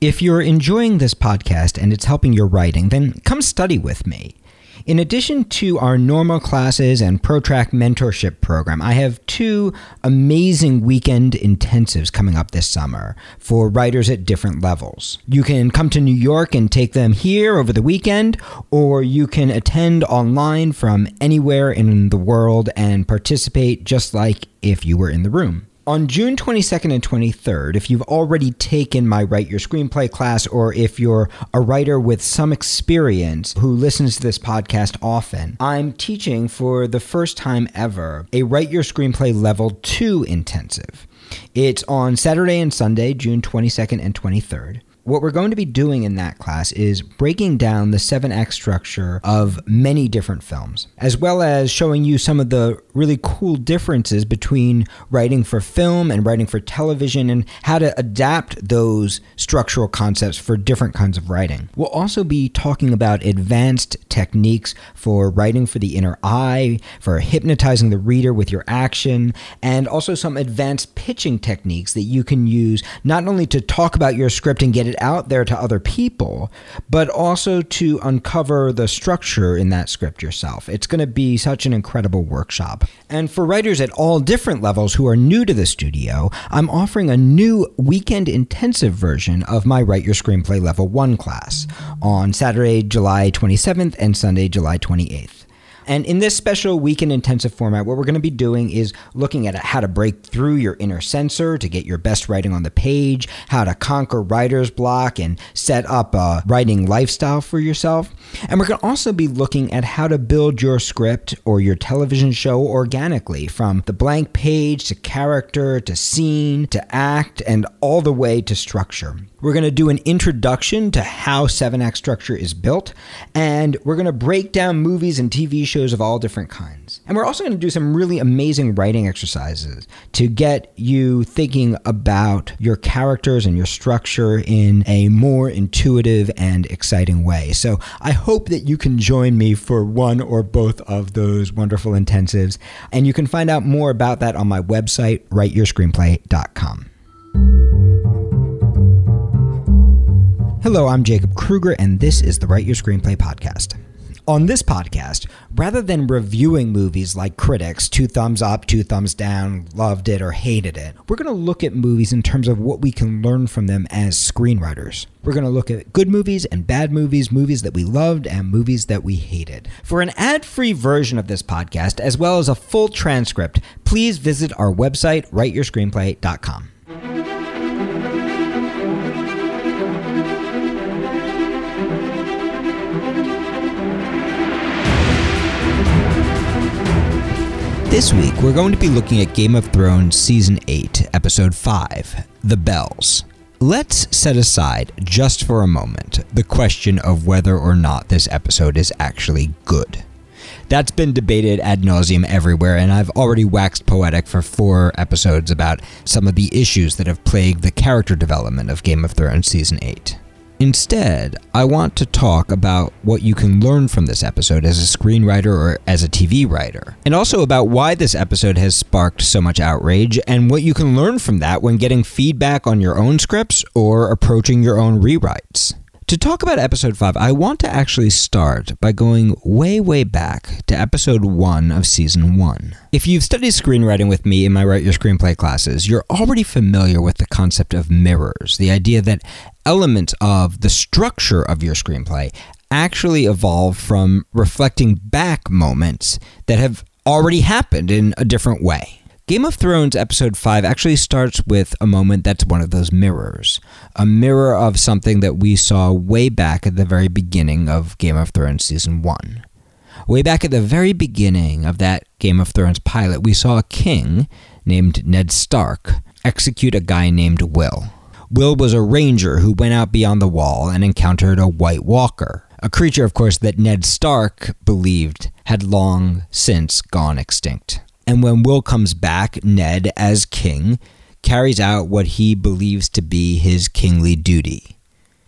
If you're enjoying this podcast and it's helping your writing, then come study with me. In addition to our normal classes and ProTrack mentorship program, I have two amazing weekend intensives coming up this summer for writers at different levels. You can come to New York and take them here over the weekend, or you can attend online from anywhere in the world and participate just like if you were in the room. On June 22nd and 23rd, if you've already taken my Write Your Screenplay class, or if you're a writer with some experience who listens to this podcast often, I'm teaching for the first time ever a Write Your Screenplay Level 2 intensive. It's on Saturday and Sunday, June 22nd and 23rd what we're going to be doing in that class is breaking down the seven act structure of many different films, as well as showing you some of the really cool differences between writing for film and writing for television and how to adapt those structural concepts for different kinds of writing. We'll also be talking about advanced techniques for writing for the inner eye, for hypnotizing the reader with your action, and also some advanced pitching techniques that you can use not only to talk about your script and get it out there to other people, but also to uncover the structure in that script yourself. It's going to be such an incredible workshop. And for writers at all different levels who are new to the studio, I'm offering a new weekend intensive version of my Write Your Screenplay Level 1 class on Saturday, July 27th and Sunday, July 28th. And in this special weekend intensive format, what we're going to be doing is looking at how to break through your inner censor to get your best writing on the page, how to conquer writer's block and set up a writing lifestyle for yourself. And we're going to also be looking at how to build your script or your television show organically from the blank page to character to scene to act and all the way to structure. We're going to do an introduction to how 7 act structure is built, and we're going to break down movies and TV shows of all different kinds. And we're also going to do some really amazing writing exercises to get you thinking about your characters and your structure in a more intuitive and exciting way. So I hope that you can join me for one or both of those wonderful intensives. And you can find out more about that on my website, writeyourscreenplay.com. Hello, I'm Jacob Krueger, and this is the Write Your Screenplay podcast. On this podcast, rather than reviewing movies like critics, two thumbs up, two thumbs down, loved it or hated it, we're going to look at movies in terms of what we can learn from them as screenwriters. We're going to look at good movies and bad movies, movies that we loved and movies that we hated. For an ad free version of this podcast, as well as a full transcript, please visit our website, writeyourscreenplay.com. This week, we're going to be looking at Game of Thrones Season 8, Episode 5 The Bells. Let's set aside, just for a moment, the question of whether or not this episode is actually good. That's been debated ad nauseum everywhere, and I've already waxed poetic for four episodes about some of the issues that have plagued the character development of Game of Thrones Season 8. Instead, I want to talk about what you can learn from this episode as a screenwriter or as a TV writer, and also about why this episode has sparked so much outrage and what you can learn from that when getting feedback on your own scripts or approaching your own rewrites. To talk about episode 5, I want to actually start by going way, way back to episode 1 of season 1. If you've studied screenwriting with me in my Write Your Screenplay classes, you're already familiar with the concept of mirrors, the idea that elements of the structure of your screenplay actually evolve from reflecting back moments that have already happened in a different way. Game of Thrones episode 5 actually starts with a moment that's one of those mirrors. A mirror of something that we saw way back at the very beginning of Game of Thrones season 1. Way back at the very beginning of that Game of Thrones pilot, we saw a king named Ned Stark execute a guy named Will. Will was a ranger who went out beyond the wall and encountered a White Walker, a creature, of course, that Ned Stark believed had long since gone extinct. And when Will comes back, Ned, as king, carries out what he believes to be his kingly duty.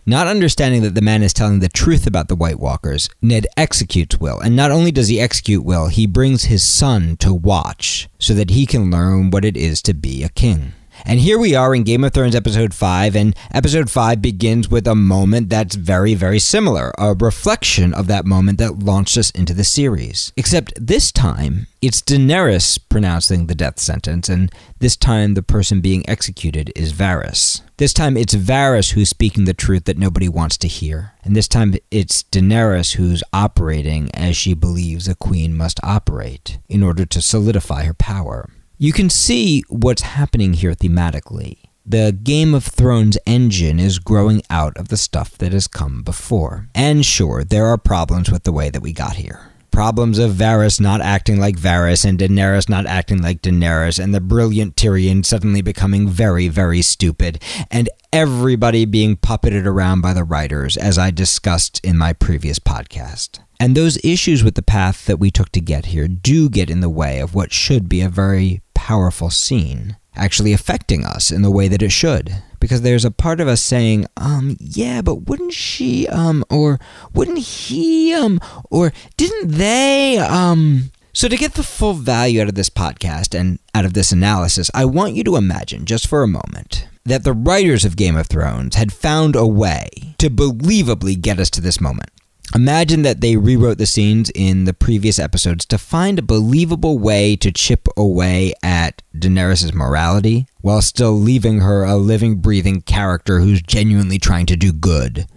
Not understanding that the man is telling the truth about the White Walkers, Ned executes Will. And not only does he execute Will, he brings his son to watch so that he can learn what it is to be a king. And here we are in Game of Thrones episode 5, and episode 5 begins with a moment that's very, very similar, a reflection of that moment that launched us into the series. Except this time, it's Daenerys pronouncing the death sentence, and this time the person being executed is Varys. This time it's Varys who's speaking the truth that nobody wants to hear. And this time it's Daenerys who's operating as she believes a queen must operate in order to solidify her power. You can see what's happening here thematically. The Game of Thrones engine is growing out of the stuff that has come before. And sure, there are problems with the way that we got here. Problems of Varys not acting like Varys and Daenerys not acting like Daenerys and the brilliant Tyrion suddenly becoming very, very stupid and everybody being puppeted around by the writers, as I discussed in my previous podcast. And those issues with the path that we took to get here do get in the way of what should be a very powerful scene actually affecting us in the way that it should. Because there's a part of us saying, um, yeah, but wouldn't she, um, or wouldn't he, um, or didn't they, um. So, to get the full value out of this podcast and out of this analysis, I want you to imagine, just for a moment, that the writers of Game of Thrones had found a way to believably get us to this moment. Imagine that they rewrote the scenes in the previous episodes to find a believable way to chip away at Daenerys' morality while still leaving her a living, breathing character who's genuinely trying to do good.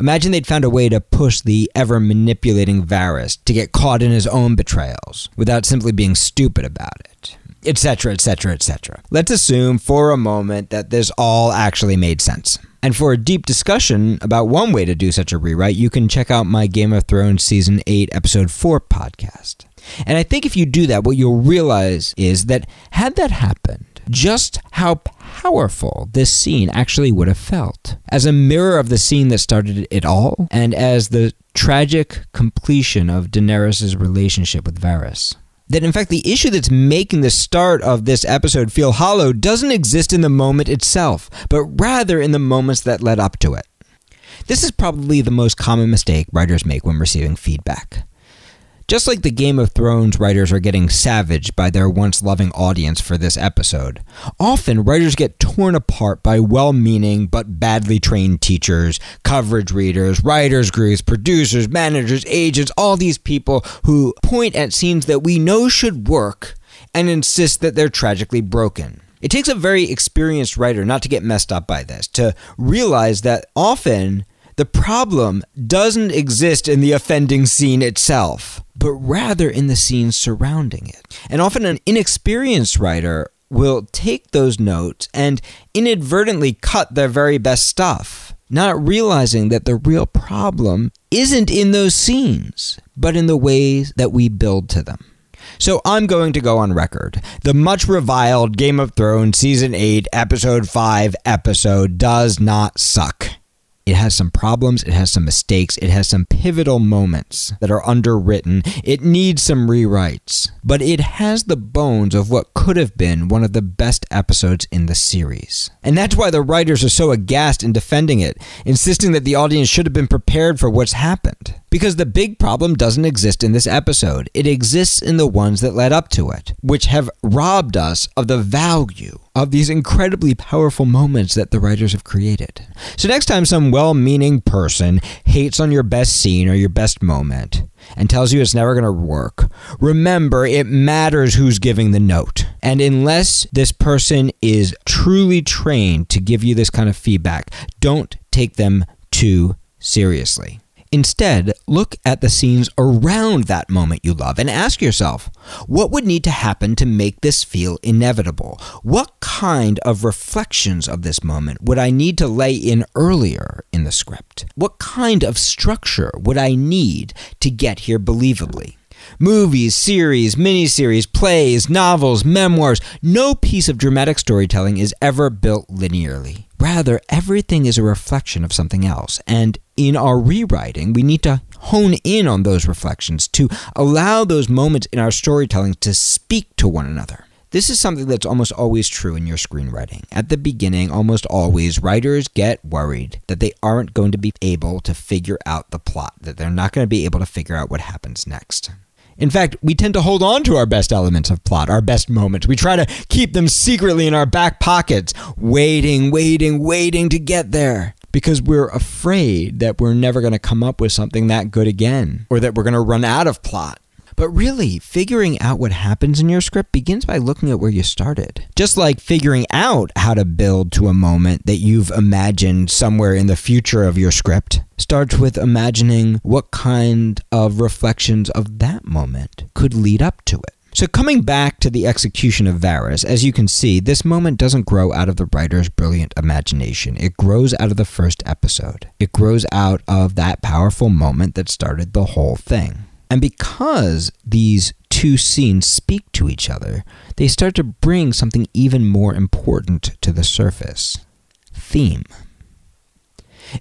Imagine they'd found a way to push the ever manipulating Varys to get caught in his own betrayals without simply being stupid about it, etc., etc., etc. Let's assume for a moment that this all actually made sense. And for a deep discussion about one way to do such a rewrite, you can check out my Game of Thrones Season 8, Episode 4 podcast. And I think if you do that, what you'll realize is that had that happened, just how powerful this scene actually would have felt as a mirror of the scene that started it all and as the tragic completion of Daenerys' relationship with Varys that in fact the issue that's making the start of this episode feel hollow doesn't exist in the moment itself, but rather in the moments that led up to it. This is probably the most common mistake writers make when receiving feedback. Just like the Game of Thrones writers are getting savaged by their once loving audience for this episode, often writers get torn apart by well meaning but badly trained teachers, coverage readers, writers' groups, producers, managers, agents, all these people who point at scenes that we know should work and insist that they're tragically broken. It takes a very experienced writer not to get messed up by this, to realize that often the problem doesn't exist in the offending scene itself, but rather in the scenes surrounding it. And often an inexperienced writer will take those notes and inadvertently cut their very best stuff, not realizing that the real problem isn't in those scenes, but in the ways that we build to them. So I'm going to go on record. The much reviled Game of Thrones Season 8, Episode 5 episode does not suck. It has some problems, it has some mistakes, it has some pivotal moments that are underwritten. It needs some rewrites, but it has the bones of what could have been one of the best episodes in the series. And that's why the writers are so aghast in defending it, insisting that the audience should have been prepared for what's happened. Because the big problem doesn't exist in this episode, it exists in the ones that led up to it, which have robbed us of the value of these incredibly powerful moments that the writers have created. So, next time some well meaning person hates on your best scene or your best moment and tells you it's never going to work, remember it matters who's giving the note. And unless this person is truly trained to give you this kind of feedback, don't take them too seriously. Instead, look at the scenes around that moment you love and ask yourself, what would need to happen to make this feel inevitable? What kind of reflections of this moment would I need to lay in earlier in the script? What kind of structure would I need to get here believably? Movies, series, miniseries, plays, novels, memoirs, no piece of dramatic storytelling is ever built linearly. Rather, everything is a reflection of something else. And in our rewriting, we need to hone in on those reflections to allow those moments in our storytelling to speak to one another. This is something that's almost always true in your screenwriting. At the beginning, almost always, writers get worried that they aren't going to be able to figure out the plot, that they're not going to be able to figure out what happens next. In fact, we tend to hold on to our best elements of plot, our best moments. We try to keep them secretly in our back pockets, waiting, waiting, waiting to get there. Because we're afraid that we're never going to come up with something that good again, or that we're going to run out of plot. But really, figuring out what happens in your script begins by looking at where you started. Just like figuring out how to build to a moment that you've imagined somewhere in the future of your script starts with imagining what kind of reflections of that moment could lead up to it. So, coming back to the execution of Varys, as you can see, this moment doesn't grow out of the writer's brilliant imagination. It grows out of the first episode. It grows out of that powerful moment that started the whole thing. And because these two scenes speak to each other, they start to bring something even more important to the surface theme.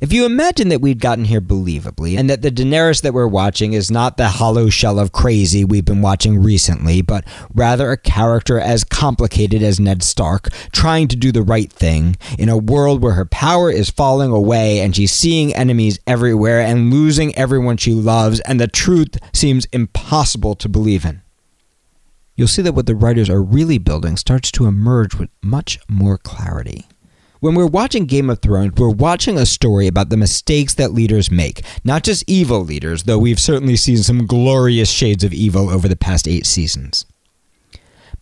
If you imagine that we'd gotten here believably, and that the Daenerys that we're watching is not the hollow shell of crazy we've been watching recently, but rather a character as complicated as Ned Stark, trying to do the right thing, in a world where her power is falling away and she's seeing enemies everywhere and losing everyone she loves, and the truth seems impossible to believe in. You'll see that what the writers are really building starts to emerge with much more clarity. When we're watching Game of Thrones, we're watching a story about the mistakes that leaders make. Not just evil leaders, though we've certainly seen some glorious shades of evil over the past eight seasons,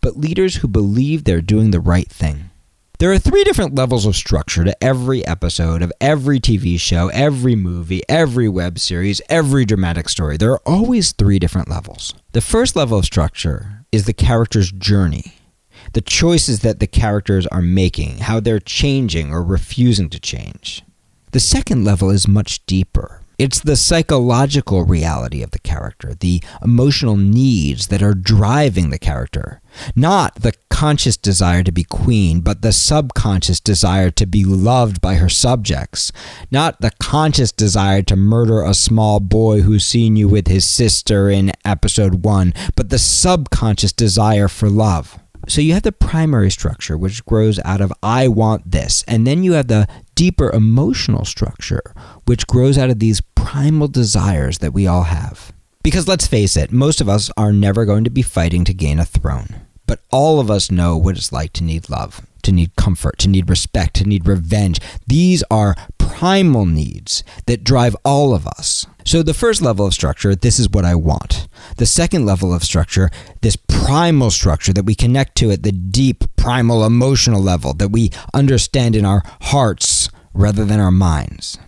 but leaders who believe they're doing the right thing. There are three different levels of structure to every episode of every TV show, every movie, every web series, every dramatic story. There are always three different levels. The first level of structure is the character's journey the choices that the characters are making, how they're changing or refusing to change. The second level is much deeper. It's the psychological reality of the character, the emotional needs that are driving the character. Not the conscious desire to be queen, but the subconscious desire to be loved by her subjects. Not the conscious desire to murder a small boy who's seen you with his sister in episode one, but the subconscious desire for love. So you have the primary structure, which grows out of I want this. And then you have the deeper emotional structure, which grows out of these primal desires that we all have. Because let's face it, most of us are never going to be fighting to gain a throne. But all of us know what it's like to need love, to need comfort, to need respect, to need revenge. These are primal needs that drive all of us. So, the first level of structure, this is what I want. The second level of structure, this primal structure that we connect to at the deep, primal, emotional level that we understand in our hearts rather than our minds.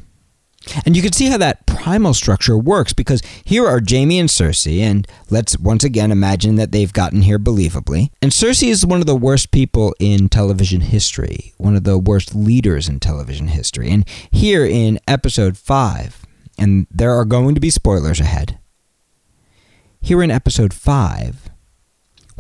And you can see how that primal structure works because here are Jaime and Cersei, and let's once again imagine that they've gotten here believably. And Cersei is one of the worst people in television history, one of the worst leaders in television history. And here in episode 5, and there are going to be spoilers ahead. Here in episode 5,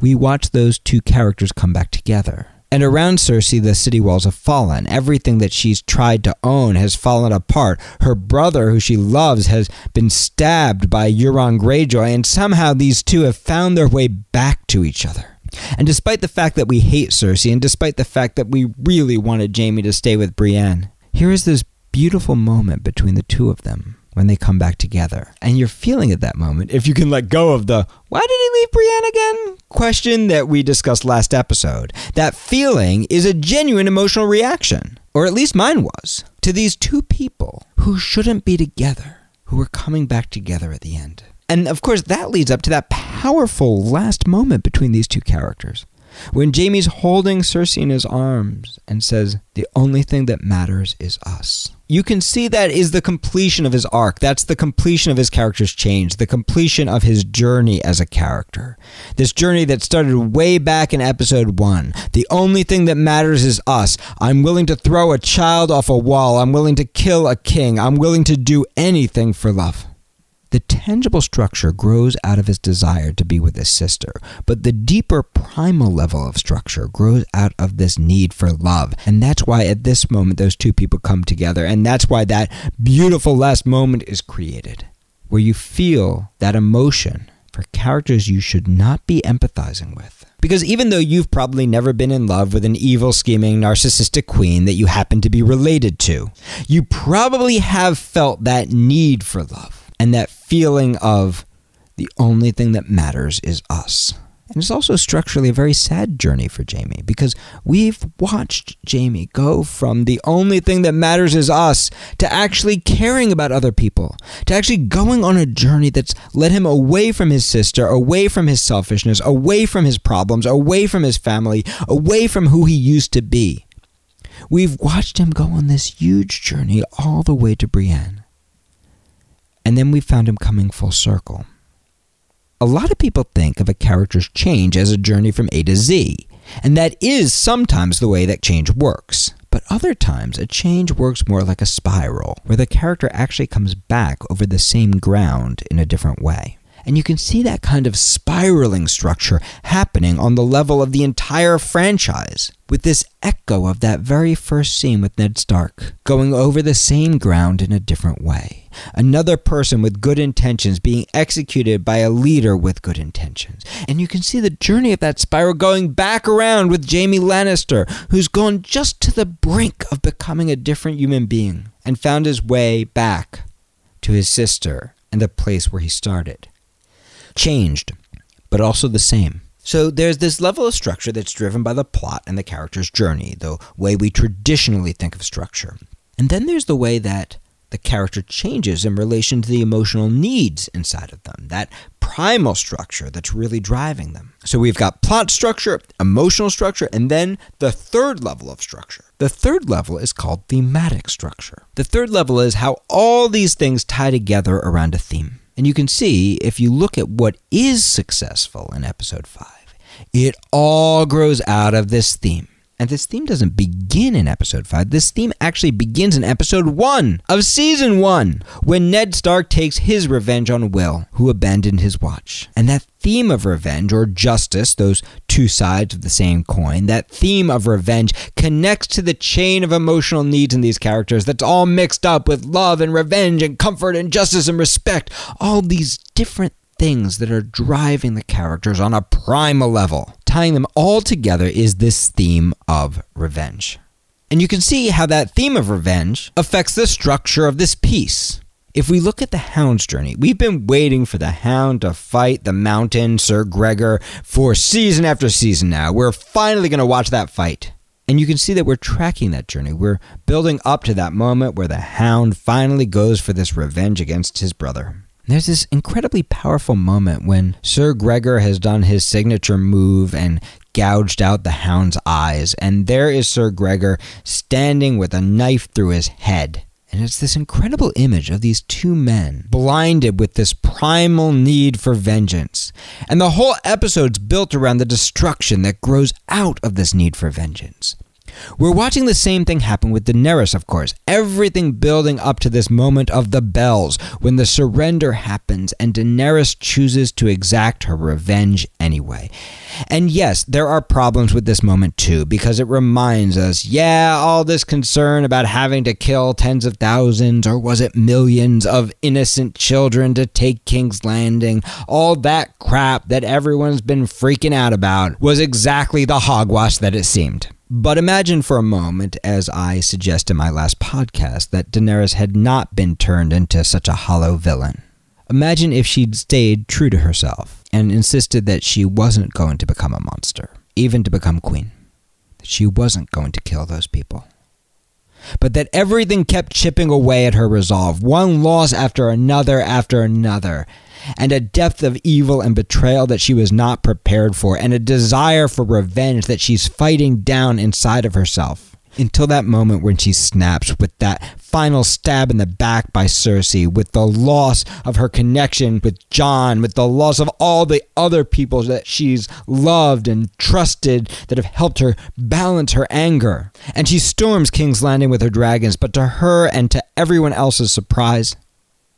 we watch those two characters come back together. And around Cersei, the city walls have fallen. Everything that she's tried to own has fallen apart. Her brother, who she loves, has been stabbed by Euron Greyjoy, and somehow these two have found their way back to each other. And despite the fact that we hate Cersei, and despite the fact that we really wanted Jaime to stay with Brienne, here is this beautiful moment between the two of them when they come back together. And you're feeling at that moment, if you can let go of the, why did he leave Brienne again? Question that we discussed last episode. That feeling is a genuine emotional reaction, or at least mine was, to these two people who shouldn't be together, who are coming back together at the end. And of course, that leads up to that powerful last moment between these two characters when Jaime's holding Cersei in his arms and says, The only thing that matters is us. You can see that is the completion of his arc. That's the completion of his character's change, the completion of his journey as a character. This journey that started way back in episode one. The only thing that matters is us. I'm willing to throw a child off a wall. I'm willing to kill a king. I'm willing to do anything for love. The tangible structure grows out of his desire to be with his sister, but the deeper primal level of structure grows out of this need for love. And that's why at this moment those two people come together, and that's why that beautiful last moment is created, where you feel that emotion for characters you should not be empathizing with. Because even though you've probably never been in love with an evil, scheming, narcissistic queen that you happen to be related to, you probably have felt that need for love and that feeling of the only thing that matters is us. And it's also structurally a very sad journey for Jaime because we've watched Jaime go from the only thing that matters is us to actually caring about other people, to actually going on a journey that's led him away from his sister, away from his selfishness, away from his problems, away from his family, away from who he used to be. We've watched him go on this huge journey all the way to Brienne. And then we found him coming full circle. A lot of people think of a character's change as a journey from A to Z, and that is sometimes the way that change works. But other times, a change works more like a spiral, where the character actually comes back over the same ground in a different way. And you can see that kind of spiraling structure happening on the level of the entire franchise, with this echo of that very first scene with Ned Stark, going over the same ground in a different way. Another person with good intentions being executed by a leader with good intentions. And you can see the journey of that spiral going back around with Jaime Lannister, who's gone just to the brink of becoming a different human being and found his way back to his sister and the place where he started changed, but also the same. So there's this level of structure that's driven by the plot and the character's journey, the way we traditionally think of structure. And then there's the way that the character changes in relation to the emotional needs inside of them, that primal structure that's really driving them. So we've got plot structure, emotional structure, and then the third level of structure. The third level is called thematic structure. The third level is how all these things tie together around a theme. And you can see if you look at what is successful in episode 5, it all grows out of this theme. And this theme doesn't begin in episode 5. This theme actually begins in episode 1 of season 1 when Ned Stark takes his revenge on Will, who abandoned his watch. And that theme of revenge or justice, those two sides of the same coin, that theme of revenge connects to the chain of emotional needs in these characters that's all mixed up with love and revenge and comfort and justice and respect. All these different things that are driving the characters on a primal level. Tying them all together is this theme of revenge. And you can see how that theme of revenge affects the structure of this piece. If we look at the Hound's journey, we've been waiting for the Hound to fight the Mountain, Sir Gregor, for season after season now. We're finally going to watch that fight. And you can see that we're tracking that journey. We're building up to that moment where the Hound finally goes for this revenge against his brother. There's this incredibly powerful moment when Sir Gregor has done his signature move and gouged out the hound's eyes, and there is Sir Gregor standing with a knife through his head. And it's this incredible image of these two men blinded with this primal need for vengeance. And the whole episode's built around the destruction that grows out of this need for vengeance. We're watching the same thing happen with Daenerys, of course. Everything building up to this moment of the bells when the surrender happens and Daenerys chooses to exact her revenge anyway. And yes, there are problems with this moment too, because it reminds us yeah, all this concern about having to kill tens of thousands, or was it millions of innocent children to take King's Landing, all that crap that everyone's been freaking out about was exactly the hogwash that it seemed. But imagine for a moment, as I suggest in my last podcast, that Daenerys had not been turned into such a hollow villain. Imagine if she'd stayed true to herself and insisted that she wasn't going to become a monster, even to become queen. That she wasn't going to kill those people. But that everything kept chipping away at her resolve, one loss after another after another, and a depth of evil and betrayal that she was not prepared for, and a desire for revenge that she's fighting down inside of herself. Until that moment when she snaps with that final stab in the back by Cersei, with the loss of her connection with Jon, with the loss of all the other people that she's loved and trusted that have helped her balance her anger. And she storms King's Landing with her dragons, but to her and to everyone else's surprise,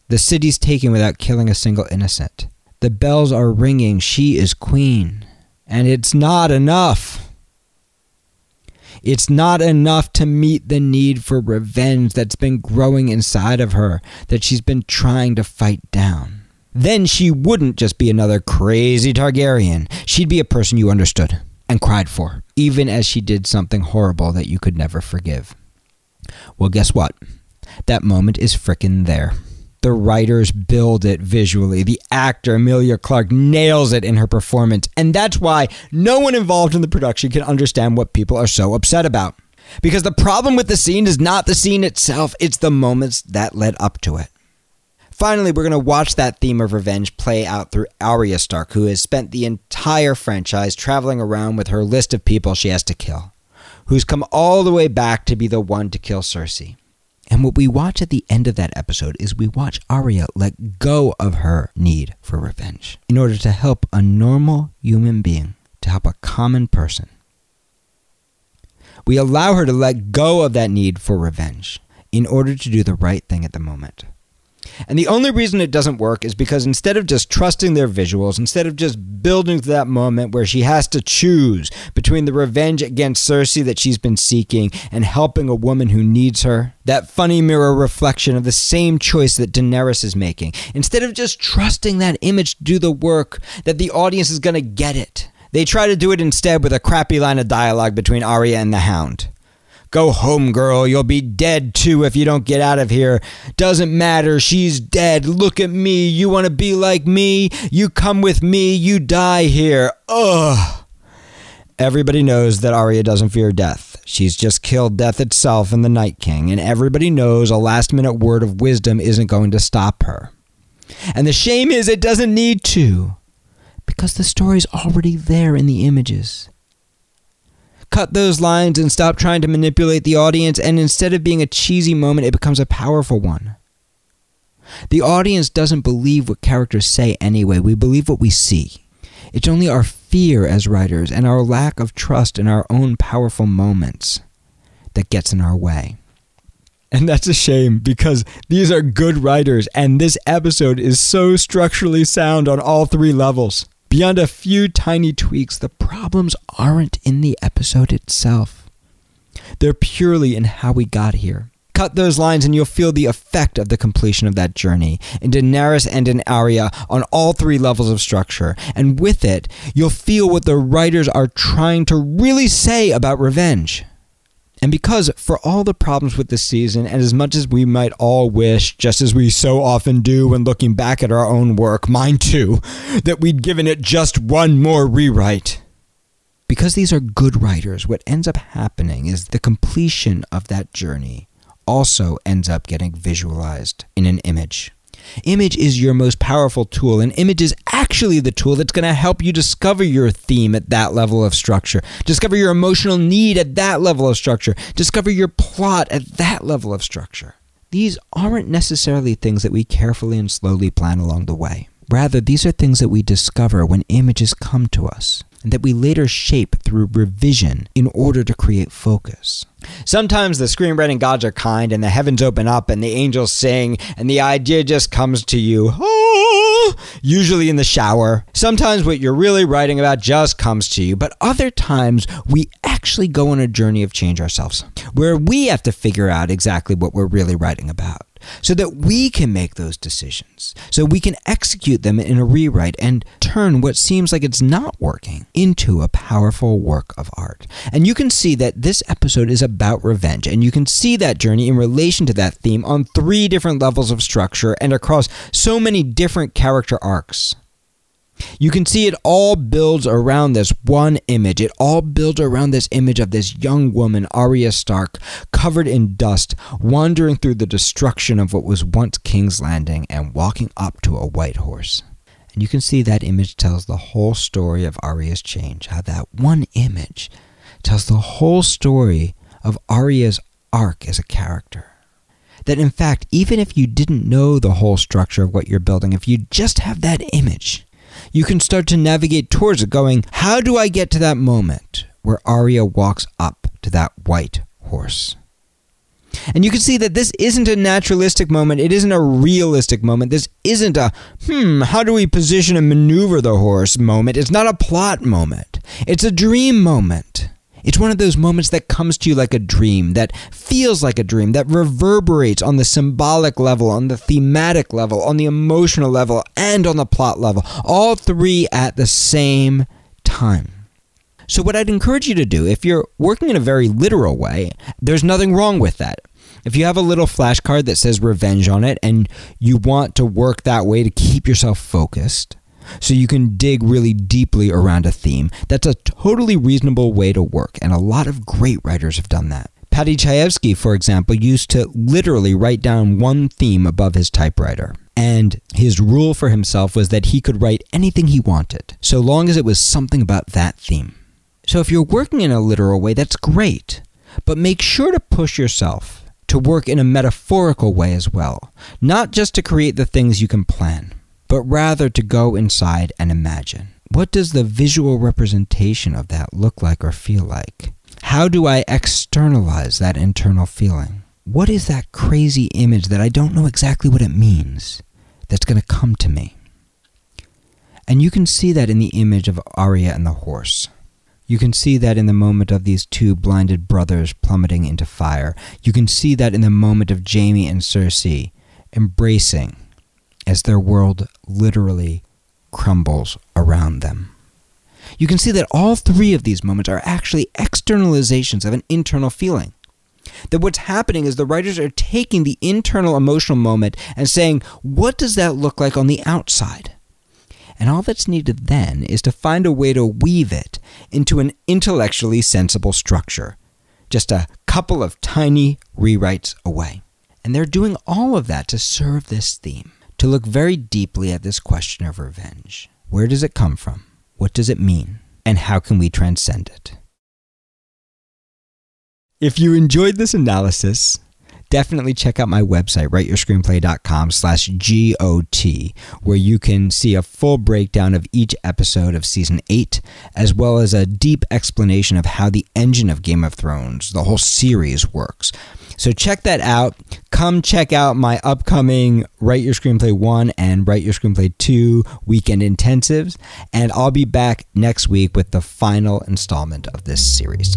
the city's taken without killing a single innocent. The bells are ringing. She is queen. And it's not enough. It's not enough to meet the need for revenge that's been growing inside of her, that she's been trying to fight down. Then she wouldn't just be another crazy Targaryen. She'd be a person you understood and cried for, even as she did something horrible that you could never forgive. Well, guess what? That moment is frickin' there. The writers build it visually. The actor, Emilia Clarke, nails it in her performance. And that's why no one involved in the production can understand what people are so upset about. Because the problem with the scene is not the scene itself, it's the moments that led up to it. Finally, we're going to watch that theme of revenge play out through Arya Stark, who has spent the entire franchise traveling around with her list of people she has to kill, who's come all the way back to be the one to kill Cersei. And what we watch at the end of that episode is we watch Arya let go of her need for revenge in order to help a normal human being, to help a common person. We allow her to let go of that need for revenge in order to do the right thing at the moment. And the only reason it doesn't work is because instead of just trusting their visuals, instead of just building to that moment where she has to choose between the revenge against Cersei that she's been seeking and helping a woman who needs her, that funny mirror reflection of the same choice that Daenerys is making, instead of just trusting that image to do the work, that the audience is going to get it, they try to do it instead with a crappy line of dialogue between Arya and the Hound. Go home, girl. You'll be dead too if you don't get out of here. Doesn't matter. She's dead. Look at me. You want to be like me? You come with me. You die here. Ugh. Everybody knows that Arya doesn't fear death. She's just killed death itself in the Night King, and everybody knows a last minute word of wisdom isn't going to stop her. And the shame is it doesn't need to, because the story's already there in the images cut those lines and stop trying to manipulate the audience, and instead of being a cheesy moment, it becomes a powerful one. The audience doesn't believe what characters say anyway, we believe what we see. It's only our fear as writers and our lack of trust in our own powerful moments that gets in our way. And that's a shame because these are good writers, and this episode is so structurally sound on all three levels. Beyond a few tiny tweaks, the problems aren't in the episode itself. They're purely in how we got here. Cut those lines and you'll feel the effect of the completion of that journey in Daenerys and in Arya on all three levels of structure. And with it, you'll feel what the writers are trying to really say about revenge. And because, for all the problems with this season, and as much as we might all wish, just as we so often do when looking back at our own work, mine too, that we'd given it just one more rewrite. Because these are good writers, what ends up happening is the completion of that journey also ends up getting visualized in an image. Image is your most powerful tool, and image is actually the tool that's going to help you discover your theme at that level of structure, discover your emotional need at that level of structure, discover your plot at that level of structure. These aren't necessarily things that we carefully and slowly plan along the way. Rather, these are things that we discover when images come to us and that we later shape through revision in order to create focus. Sometimes the screenwriting gods are kind and the heavens open up and the angels sing and the idea just comes to you. Oh, usually in the shower. Sometimes what you're really writing about just comes to you, but other times we actually go on a journey of change ourselves where we have to figure out exactly what we're really writing about so that we can make those decisions, so we can execute them in a rewrite and turn what seems like it's not working into a powerful work of art. And you can see that this episode is about revenge, and you can see that journey in relation to that theme on three different levels of structure and across so many different character arcs. You can see it all builds around this one image. It all builds around this image of this young woman, Arya Stark, covered in dust, wandering through the destruction of what was once King's Landing and walking up to a white horse. And you can see that image tells the whole story of Arya's change, how that one image tells the whole story of Arya's arc as a character. That in fact, even if you didn't know the whole structure of what you're building, if you just have that image, you can start to navigate towards it, going, How do I get to that moment where Arya walks up to that white horse? And you can see that this isn't a naturalistic moment. It isn't a realistic moment. This isn't a, hmm, how do we position and maneuver the horse moment. It's not a plot moment. It's a dream moment. It's one of those moments that comes to you like a dream, that feels like a dream, that reverberates on the symbolic level, on the thematic level, on the emotional level, and on the plot level. All three at the same time. So, what I'd encourage you to do, if you're working in a very literal way, there's nothing wrong with that. If you have a little flashcard that says revenge on it and you want to work that way to keep yourself focused, so you can dig really deeply around a theme, that's a totally reasonable way to work, and a lot of great writers have done that. Paddy Chayefsky, for example, used to literally write down one theme above his typewriter. And his rule for himself was that he could write anything he wanted, so long as it was something about that theme. So if you're working in a literal way, that's great. But make sure to push yourself to work in a metaphorical way as well, not just to create the things you can plan, but rather to go inside and imagine. What does the visual representation of that look like or feel like? How do I externalize that internal feeling? What is that crazy image that I don't know exactly what it means that's going to come to me? And you can see that in the image of Arya and the horse. You can see that in the moment of these two blinded brothers plummeting into fire. You can see that in the moment of Jaime and Cersei embracing as their world literally crumbles around them. You can see that all three of these moments are actually externalizations of an internal feeling. That what's happening is the writers are taking the internal emotional moment and saying, what does that look like on the outside? And all that's needed then is to find a way to weave it into an intellectually sensible structure, just a couple of tiny rewrites away. And they're doing all of that to serve this theme, to look very deeply at this question of revenge. Where does it come from? What does it mean? And how can we transcend it? If you enjoyed this analysis, definitely check out my website, writeyourscreenplay.com slash G-O-T, where you can see a full breakdown of each episode of season 8, as well as a deep explanation of how the engine of Game of Thrones, the whole series, works. So check that out. Come check out my upcoming Write Your Screenplay 1 and Write Your Screenplay 2 weekend intensives, and I'll be back next week with the final installment of this series.